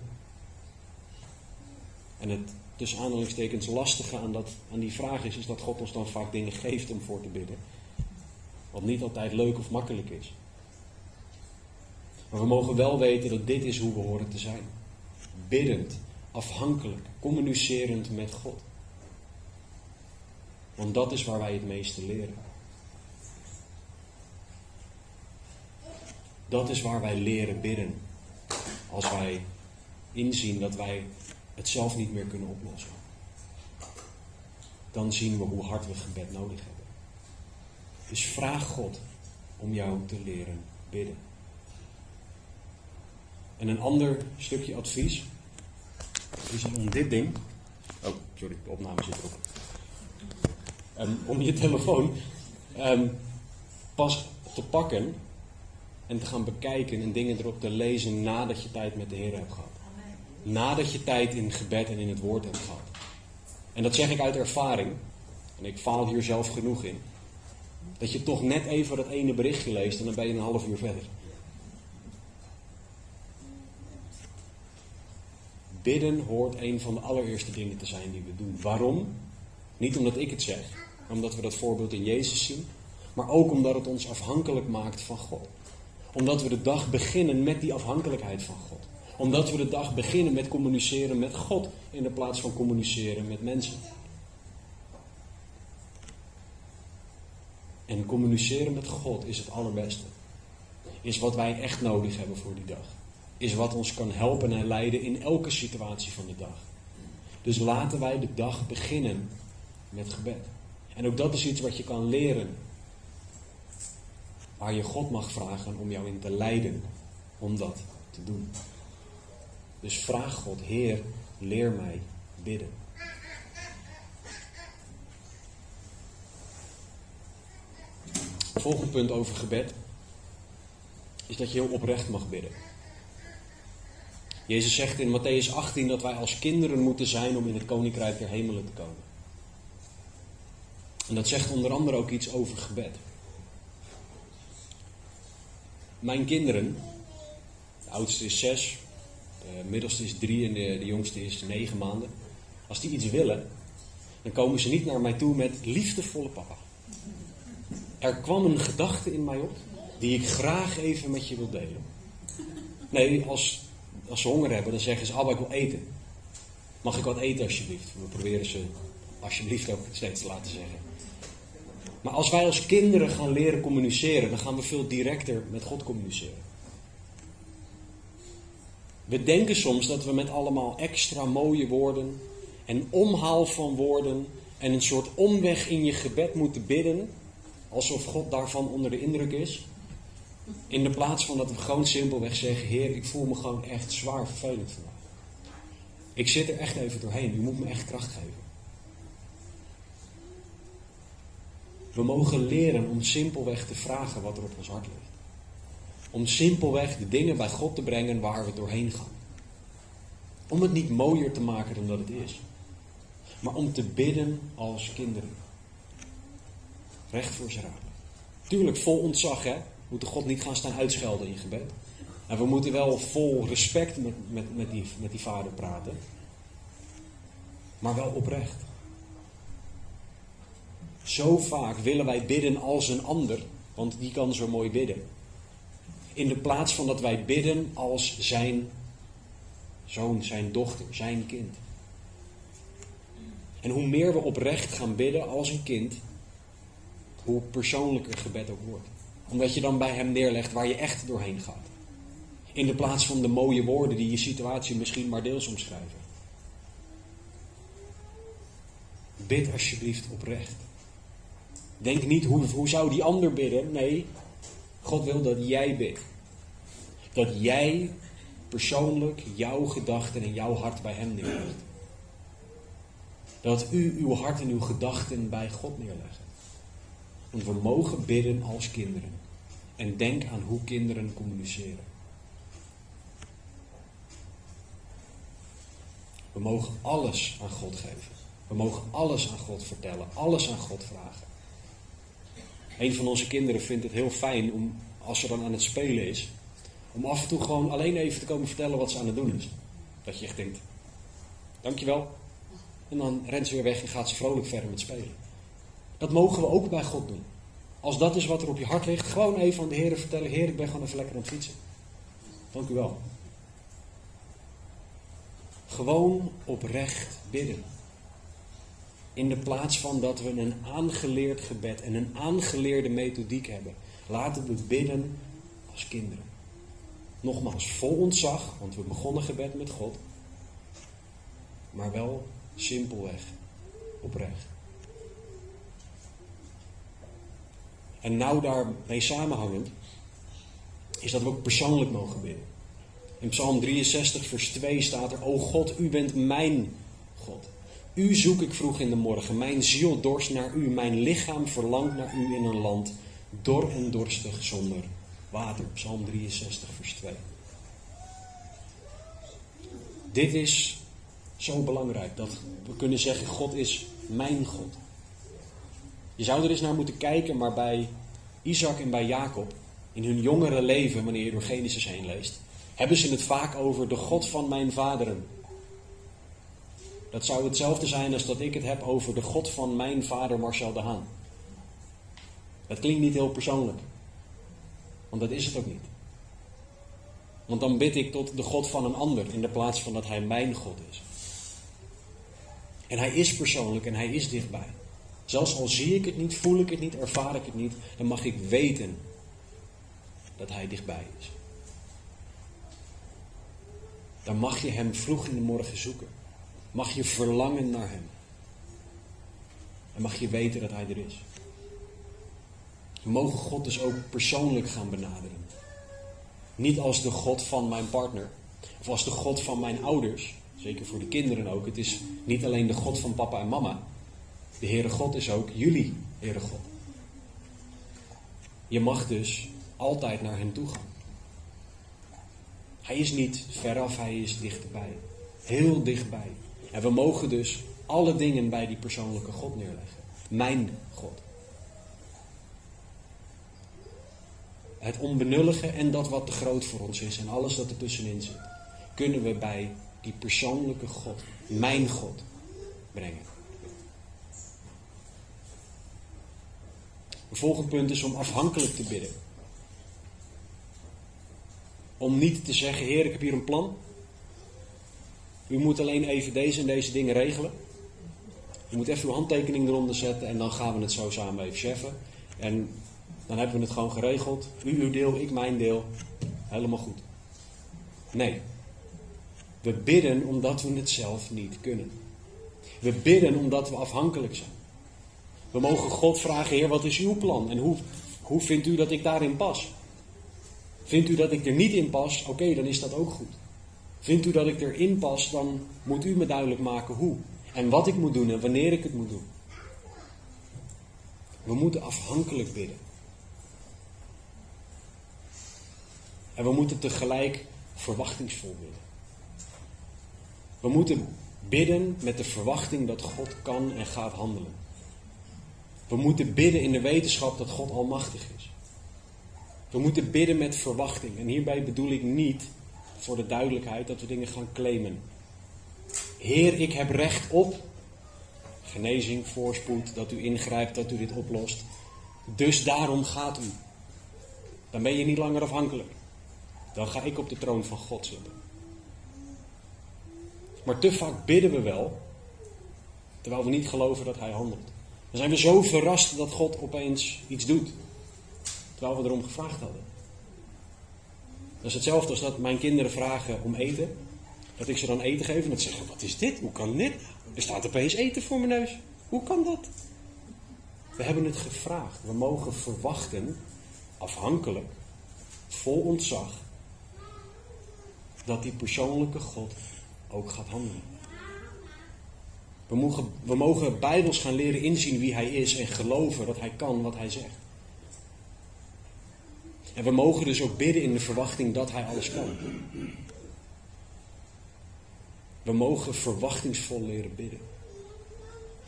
S1: En het tussen aanhalingstekens lastige aan, dat, aan die vraag is, is dat God ons dan vaak dingen geeft om voor te bidden. Wat niet altijd leuk of makkelijk is. Maar we mogen wel weten dat dit is hoe we horen te zijn. Biddend, afhankelijk, communicerend met God. Want dat is waar wij het meeste leren. Dat is waar wij leren bidden. Als wij inzien dat wij het zelf niet meer kunnen oplossen. Dan zien we hoe hard we gebed nodig hebben. Dus vraag God om jou te leren bidden. En een ander stukje advies is om dit ding. Oh, sorry, de opname zit erop. Um, om je telefoon um, pas te pakken en te gaan bekijken en dingen erop te lezen nadat je tijd met de Heer hebt gehad. Nadat je tijd in gebed en in het woord hebt gehad. En dat zeg ik uit ervaring. En ik faal hier zelf genoeg in. Dat je toch net even dat ene berichtje leest en dan ben je een half uur verder. Bidden hoort een van de allereerste dingen te zijn die we doen. Waarom? Niet omdat ik het zeg, omdat we dat voorbeeld in Jezus zien, maar ook omdat het ons afhankelijk maakt van God. Omdat we de dag beginnen met die afhankelijkheid van God. Omdat we de dag beginnen met communiceren met God in de plaats van communiceren met mensen. En communiceren met God is het allerbeste. Is wat wij echt nodig hebben voor die dag is wat ons kan helpen en leiden in elke situatie van de dag. Dus laten wij de dag beginnen met gebed. En ook dat is iets wat je kan leren. Waar je God mag vragen om jou in te leiden om dat te doen. Dus vraag God, Heer, leer mij bidden. Volgende punt over gebed is dat je heel oprecht mag bidden. Jezus zegt in Matthäus 18 dat wij als kinderen moeten zijn om in het koninkrijk der hemelen te komen. En dat zegt onder andere ook iets over gebed. Mijn kinderen, de oudste is zes, de middelste is drie en de, jongste is negen maanden. Als die iets willen, dan komen ze niet naar mij toe met liefdevolle papa. Er kwam een gedachte in mij op die ik graag even met je wil delen. Nee, als, als ze honger hebben, dan zeggen ze: Abba, ik wil eten. Mag ik wat eten alsjeblieft? We proberen ze alsjeblieft ook steeds te laten zeggen. Maar als wij als kinderen gaan leren communiceren, dan gaan we veel directer met God communiceren. We denken soms dat we met allemaal extra mooie woorden en omhaal van woorden en een soort omweg in je gebed moeten bidden, alsof God daarvan onder de indruk is. In de plaats van dat we gewoon simpelweg zeggen: Heer, ik voel me gewoon echt zwaar vervelend vandaag. Ik zit er echt even doorheen. U moet me echt kracht geven. We mogen leren om simpelweg te vragen wat er op ons hart ligt. Om simpelweg de dingen bij God te brengen waar we doorheen gaan. Om het niet mooier te maken dan dat het is. Maar om te bidden als kinderen. Recht voor ze raden. Tuurlijk, vol ontzag, hè. We moeten God niet gaan staan uitschelden in gebed. En we moeten wel vol respect met, met, met, die, met die vader praten. Maar wel oprecht. Zo vaak willen wij bidden als een ander, want die kan zo mooi bidden. In de plaats van dat wij bidden als zijn zoon, zijn dochter, zijn kind. En hoe meer we oprecht gaan bidden als een kind, hoe persoonlijker gebed ook wordt. Omdat je dan bij hem neerlegt waar je echt doorheen gaat. In de plaats van de mooie woorden die je situatie misschien maar deels omschrijven. Bid alsjeblieft oprecht. Denk niet hoe, hoe zou die ander bidden. Nee, God wil dat jij bidt. Dat jij persoonlijk jouw gedachten en jouw hart bij Hem neerlegt. Dat u uw hart en uw gedachten bij God neerlegt. Want we mogen bidden als kinderen. En denk aan hoe kinderen communiceren. We mogen alles aan God geven. We mogen alles aan God vertellen, alles aan God vragen. Een van onze kinderen vindt het heel fijn om, als ze dan aan het spelen is, om af en toe gewoon alleen even te komen vertellen wat ze aan het doen is. Dat je echt denkt, dankjewel. En dan rent ze weer weg en gaat ze vrolijk verder met spelen. Dat mogen we ook bij God doen. Als dat is wat er op je hart ligt, gewoon even aan de Heer vertellen: Heer, ik ben gewoon even lekker aan het fietsen. Dank u wel. Gewoon oprecht bidden. In de plaats van dat we een aangeleerd gebed en een aangeleerde methodiek hebben, laten we bidden als kinderen. Nogmaals, vol ontzag, want we begonnen gebed met God, maar wel simpelweg oprecht. En nou daarmee samenhangend, is dat we ook persoonlijk mogen bidden. In Psalm 63, vers 2 staat er: O God, u bent mijn God. U zoek ik vroeg in de morgen. Mijn ziel dorst naar u. Mijn lichaam verlangt naar u in een land dor en dorstig zonder water. Psalm 63, vers 2. Dit is zo belangrijk dat we kunnen zeggen: God is mijn God. Je zou er eens naar moeten kijken, maar bij Isaac en bij Jacob, in hun jongere leven, wanneer je door Genesis heen leest, hebben ze het vaak over de God van mijn vaderen. Dat zou hetzelfde zijn als dat ik het heb over de God van mijn vader Marcel de Haan. Dat klinkt niet heel persoonlijk. Want dat is het ook niet. Want dan bid ik tot de God van een ander in de plaats van dat hij mijn God is. En hij is persoonlijk en hij is dichtbij. Zelfs al zie ik het niet, voel ik het niet, ervaar ik het niet, dan mag ik weten dat hij dichtbij is. Dan mag je hem vroeg in de morgen zoeken. Mag je verlangen naar hem. En mag je weten dat hij er is. We mogen God dus ook persoonlijk gaan benaderen. Niet als de God van mijn partner. Of als de God van mijn ouders. Zeker voor de kinderen ook. Het is niet alleen de God van papa en mama. De Heere God is ook jullie Heere God. Je mag dus altijd naar Hem toe gaan. Hij is niet veraf, Hij is dichterbij. Heel dichtbij. En we mogen dus alle dingen bij die persoonlijke God neerleggen. Mijn God. Het onbenullige en dat wat te groot voor ons is en alles wat er tussenin zit, kunnen we bij die persoonlijke God, mijn God, brengen. Een volgend punt is om afhankelijk te bidden. om niet te zeggen: Heer, ik heb hier een plan. U moet alleen even deze en deze dingen regelen. U moet even uw handtekening eronder zetten en dan gaan we het zo samen even cheffen. En dan hebben we het gewoon geregeld. U uw deel, ik mijn deel. Helemaal goed. Nee. We bidden omdat we het zelf niet kunnen. We bidden omdat we afhankelijk zijn. We mogen God vragen, Heer, wat is uw plan? En hoe, hoe vindt u dat ik daarin pas? Vindt u dat ik er niet in pas? Oké, dan is dat ook goed. Vindt u dat ik erin pas, dan moet u me duidelijk maken hoe. En wat ik moet doen en wanneer ik het moet doen. We moeten afhankelijk bidden. En we moeten tegelijk verwachtingsvol bidden. We moeten bidden met de verwachting dat God kan en gaat handelen. We moeten bidden in de wetenschap dat God almachtig is. We moeten bidden met verwachting. En hierbij bedoel ik niet, voor de duidelijkheid, dat we dingen gaan claimen. Heer, ik heb recht op genezing, voorspoed, dat u ingrijpt, dat u dit oplost. Dus daarom gaat u. Dan ben je niet langer afhankelijk. Dan ga ik op de troon van God zitten. Maar te vaak bidden we wel, terwijl we niet geloven dat Hij handelt. Dan zijn we zo verrast dat God opeens iets doet, terwijl we erom gevraagd hadden. Dat is hetzelfde als dat mijn kinderen vragen om eten. Dat ik ze dan eten geef en dat ze zeggen, wat is dit? Hoe kan dit? Er staat opeens eten voor mijn neus. Hoe kan dat? We hebben het gevraagd. We mogen verwachten, afhankelijk, vol ontzag, dat die persoonlijke God ook gaat handelen. We mogen, we mogen bijbels gaan leren inzien wie hij is en geloven dat hij kan wat hij zegt. En we mogen dus ook bidden in de verwachting dat hij alles kan. We mogen verwachtingsvol leren bidden.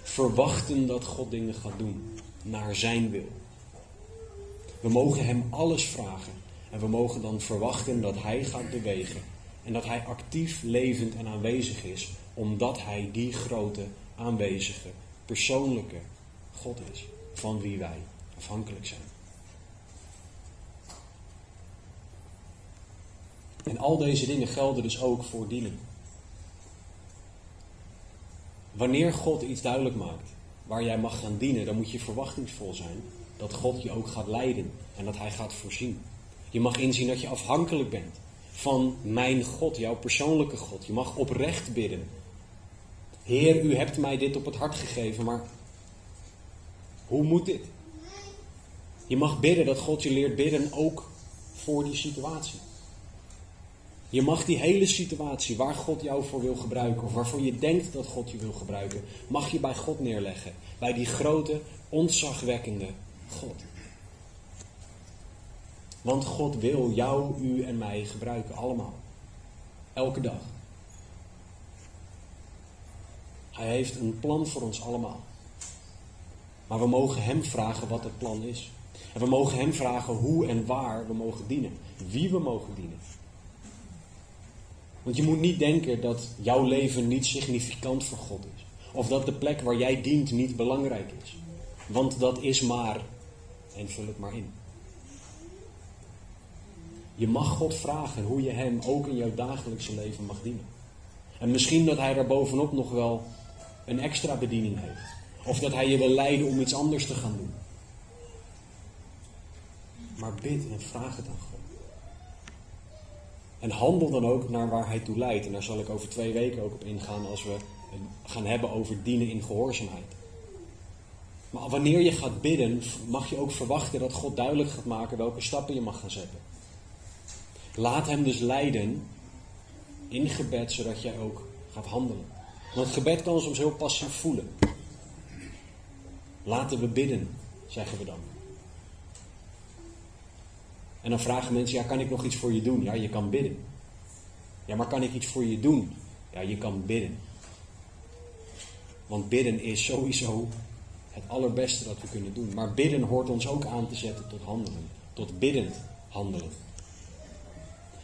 S1: Verwachten dat God dingen gaat doen naar zijn wil. We mogen hem alles vragen en we mogen dan verwachten dat hij gaat bewegen en dat hij actief, levend en aanwezig is, omdat hij die grote, aanwezige, persoonlijke God is, van wie wij afhankelijk zijn. En al deze dingen gelden dus ook voor dienen. Wanneer God iets duidelijk maakt waar jij mag gaan dienen, dan moet je verwachtingsvol zijn dat God je ook gaat leiden en dat Hij gaat voorzien. Je mag inzien dat je afhankelijk bent van mijn God, jouw persoonlijke God. Je mag oprecht bidden. Heer, u hebt mij dit op het hart gegeven, maar hoe moet dit? Je mag bidden dat God je leert bidden ook voor die situatie. Je mag die hele situatie waar God jou voor wil gebruiken, of waarvoor je denkt dat God je wil gebruiken, mag je bij God neerleggen. Bij die grote, ontzagwekkende God. Want God wil jou, u en mij gebruiken, allemaal. Elke dag. Hij heeft een plan voor ons allemaal. Maar we mogen Hem vragen wat het plan is. En we mogen Hem vragen hoe en waar we mogen dienen. Wie we mogen dienen. Want je moet niet denken dat jouw leven niet significant voor God is. Of dat de plek waar jij dient niet belangrijk is. Want dat is maar. En vul het maar in. Je mag God vragen hoe je Hem ook in jouw dagelijkse leven mag dienen. En misschien dat Hij daar bovenop nog wel een extra bediening heeft. Of dat Hij je wil leiden om iets anders te gaan doen. Maar bid en vraag het aan God. En handel dan ook naar waar Hij toe leidt. En daar zal ik over twee weken ook op ingaan als we gaan hebben over dienen in gehoorzaamheid. Maar wanneer je gaat bidden, mag je ook verwachten dat God duidelijk gaat maken welke stappen je mag gaan zetten. Laat hem dus leiden in gebed, zodat jij ook gaat handelen. Want gebed kan soms heel passief voelen. Laten we bidden, zeggen we dan. En dan vragen mensen, ja, kan ik nog iets voor je doen? Ja, je kan bidden. Ja, maar kan ik iets voor je doen? Ja, je kan bidden. Want bidden is sowieso het allerbeste dat we kunnen doen. Maar bidden hoort ons ook aan te zetten tot handelen. Tot biddend handelen.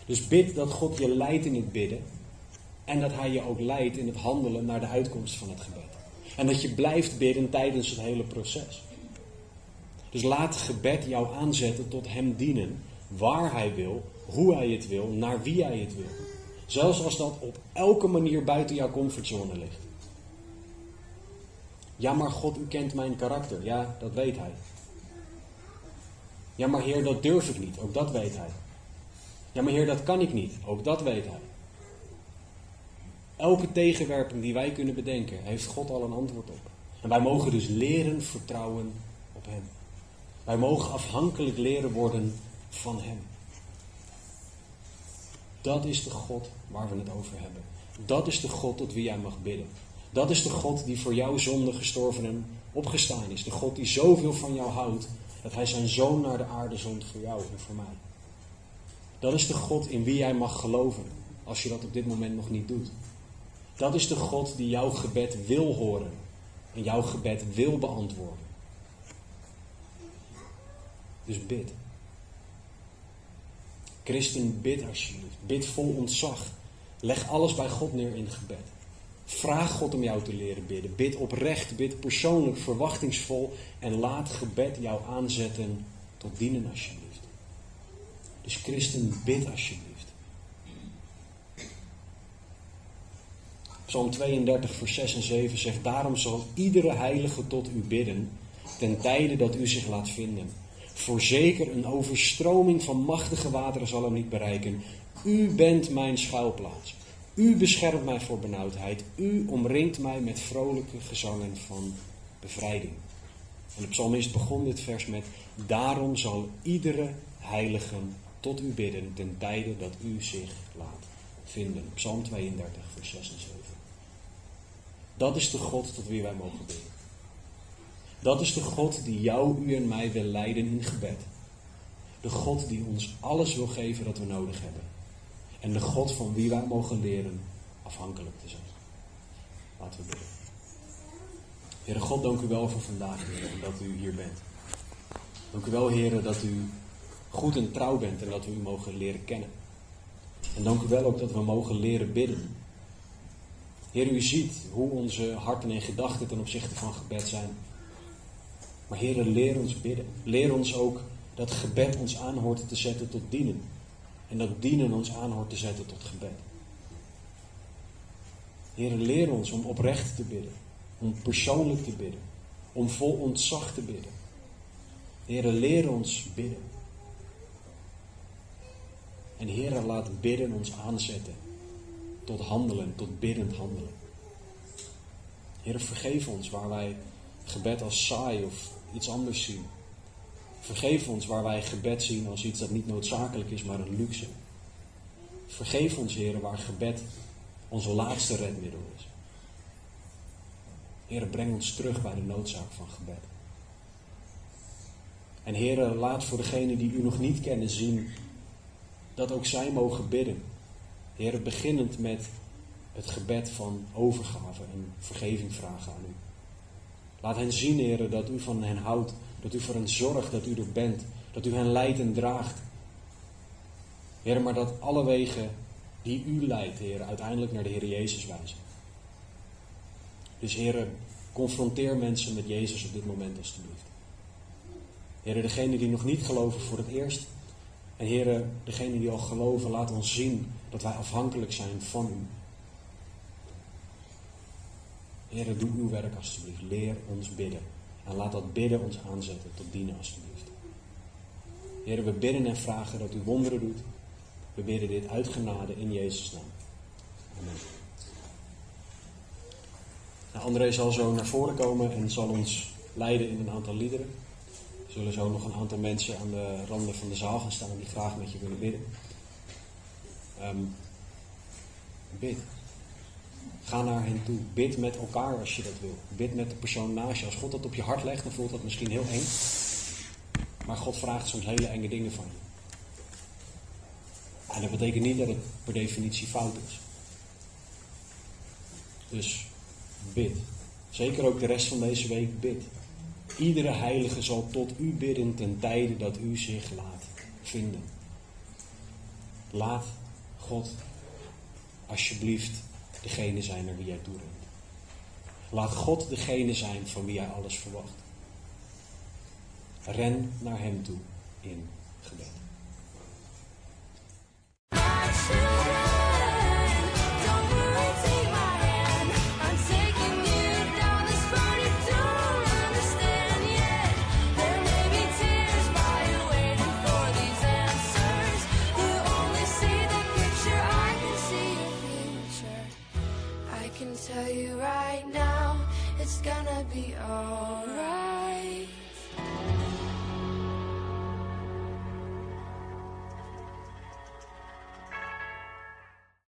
S1: Dus bid dat God je leidt in het bidden. En dat Hij je ook leidt in het handelen naar de uitkomst van het gebed. En dat je blijft bidden tijdens het hele proces. Dus laat gebed jou aanzetten tot Hem dienen, waar Hij wil, hoe hij het wil, naar wie hij het wil. Zelfs als dat op elke manier buiten jouw comfortzone ligt. Ja, maar God, u kent mijn karakter. Ja, dat weet hij. Ja, maar Heer, dat durf ik niet. Ook dat weet hij. Ja, maar Heer, dat kan ik niet. Ook dat weet hij. Elke tegenwerping die wij kunnen bedenken, heeft God al een antwoord op. En wij mogen dus leren vertrouwen op Hem. Wij mogen afhankelijk leren worden van Hem. Dat is de God waar we het over hebben. Dat is de God tot wie jij mag bidden. Dat is de God die voor jouw zonde gestorven en opgestaan is. De God die zoveel van jou houdt dat Hij zijn zoon naar de aarde zond voor jou en voor mij. Dat is de God in wie jij mag geloven als je dat op dit moment nog niet doet. Dat is de God die jouw gebed wil horen en jouw gebed wil beantwoorden. Dus bid. Christen, bid alsjeblieft. Bid vol ontzag. Leg alles bij God neer in gebed. Vraag God om jou te leren bidden. Bid oprecht, bid persoonlijk, verwachtingsvol en laat gebed jou aanzetten tot dienen alsjeblieft. Dus christen, bid alsjeblieft. Psalm 32, vers 6 en 7 zegt: Daarom zal iedere heilige tot u bidden, ten tijde dat u zich laat vinden. Voorzeker een overstroming van machtige wateren zal hem niet bereiken. U bent mijn schuilplaats. U beschermt mij voor benauwdheid. U omringt mij met vrolijke gezangen van bevrijding. En de psalmist begon dit vers met: Daarom zal iedere heilige tot u bidden ten tijde dat u zich laat vinden. Psalm 32, vers 6 en 7. Dat is de God tot wie wij mogen bidden. Dat is de God die jou, u en mij wil leiden in gebed. De God die ons alles wil geven dat we nodig hebben. En de God van wie wij mogen leren afhankelijk te zijn. Laten we bidden. Heere God, dank u wel voor vandaag, Heer, dat u hier bent. Dank u wel, Heer, dat u goed en trouw bent en dat we u mogen leren kennen. En dank u wel ook dat we mogen leren bidden. Heer, u ziet hoe onze harten en gedachten ten opzichte van gebed zijn. Maar Heer, leer ons bidden. Leer ons ook dat gebed ons aanhoort te zetten tot dienen. En dat dienen ons aanhoort te zetten tot gebed. Heer, leer ons om oprecht te bidden. Om persoonlijk te bidden. Om vol ontzag te bidden. Heer, leer ons bidden. En Heer, laat bidden ons aanzetten tot handelen, tot biddend handelen. Heer, vergeef ons waar wij gebed als saai of iets anders zien. Vergeef ons waar wij gebed zien als iets dat niet noodzakelijk is, maar een luxe. Vergeef ons, Heer, waar gebed onze laatste redmiddel is. Heer, breng ons terug bij de noodzaak van gebed. En Heer, laat voor degenen die u nog niet kennen zien dat ook zij mogen bidden. Heer, beginnend met het gebed van overgave en vergeving vragen aan u. Laat hen zien, Heer, dat u van hen houdt, dat u voor hen zorgt, dat u er bent, dat u hen leidt en draagt. Heer, maar dat alle wegen die u leidt, Heer, uiteindelijk naar de Heer Jezus wijzen. Dus Heer, confronteer mensen met Jezus op dit moment alstublieft. Heer, degenen die nog niet geloven voor het eerst. En Heer, degenen die al geloven, laat ons zien dat wij afhankelijk zijn van u. Heer, doe uw werk alstublieft. Leer ons bidden. En laat dat bidden ons aanzetten tot dienen alstublieft. Heer, we bidden en vragen dat u wonderen doet. We bidden dit uit genade in Jezus' naam. Amen. André zal zo naar voren komen en zal ons leiden in een aantal liederen. Er zullen zo nog een aantal mensen aan de randen van de zaal gaan staan die graag met je willen bidden. Um, bid. Ga naar hen toe. Bid met elkaar als je dat wil. Bid met de persoon naast je. Als God dat op je hart legt, dan voelt dat misschien heel eng. Maar God vraagt soms hele enge dingen van je. En dat betekent niet dat het per definitie fout is. Dus bid. Zeker ook de rest van deze week bid. Iedere heilige zal tot u bidden ten tijde dat u zich laat vinden. Laat God alsjeblieft degene zijn naar wie jij toe rent. Laat God degene zijn van wie jij alles verwacht. Ren naar Hem toe in gebed.
S2: Tell you right now, it's gonna be alright.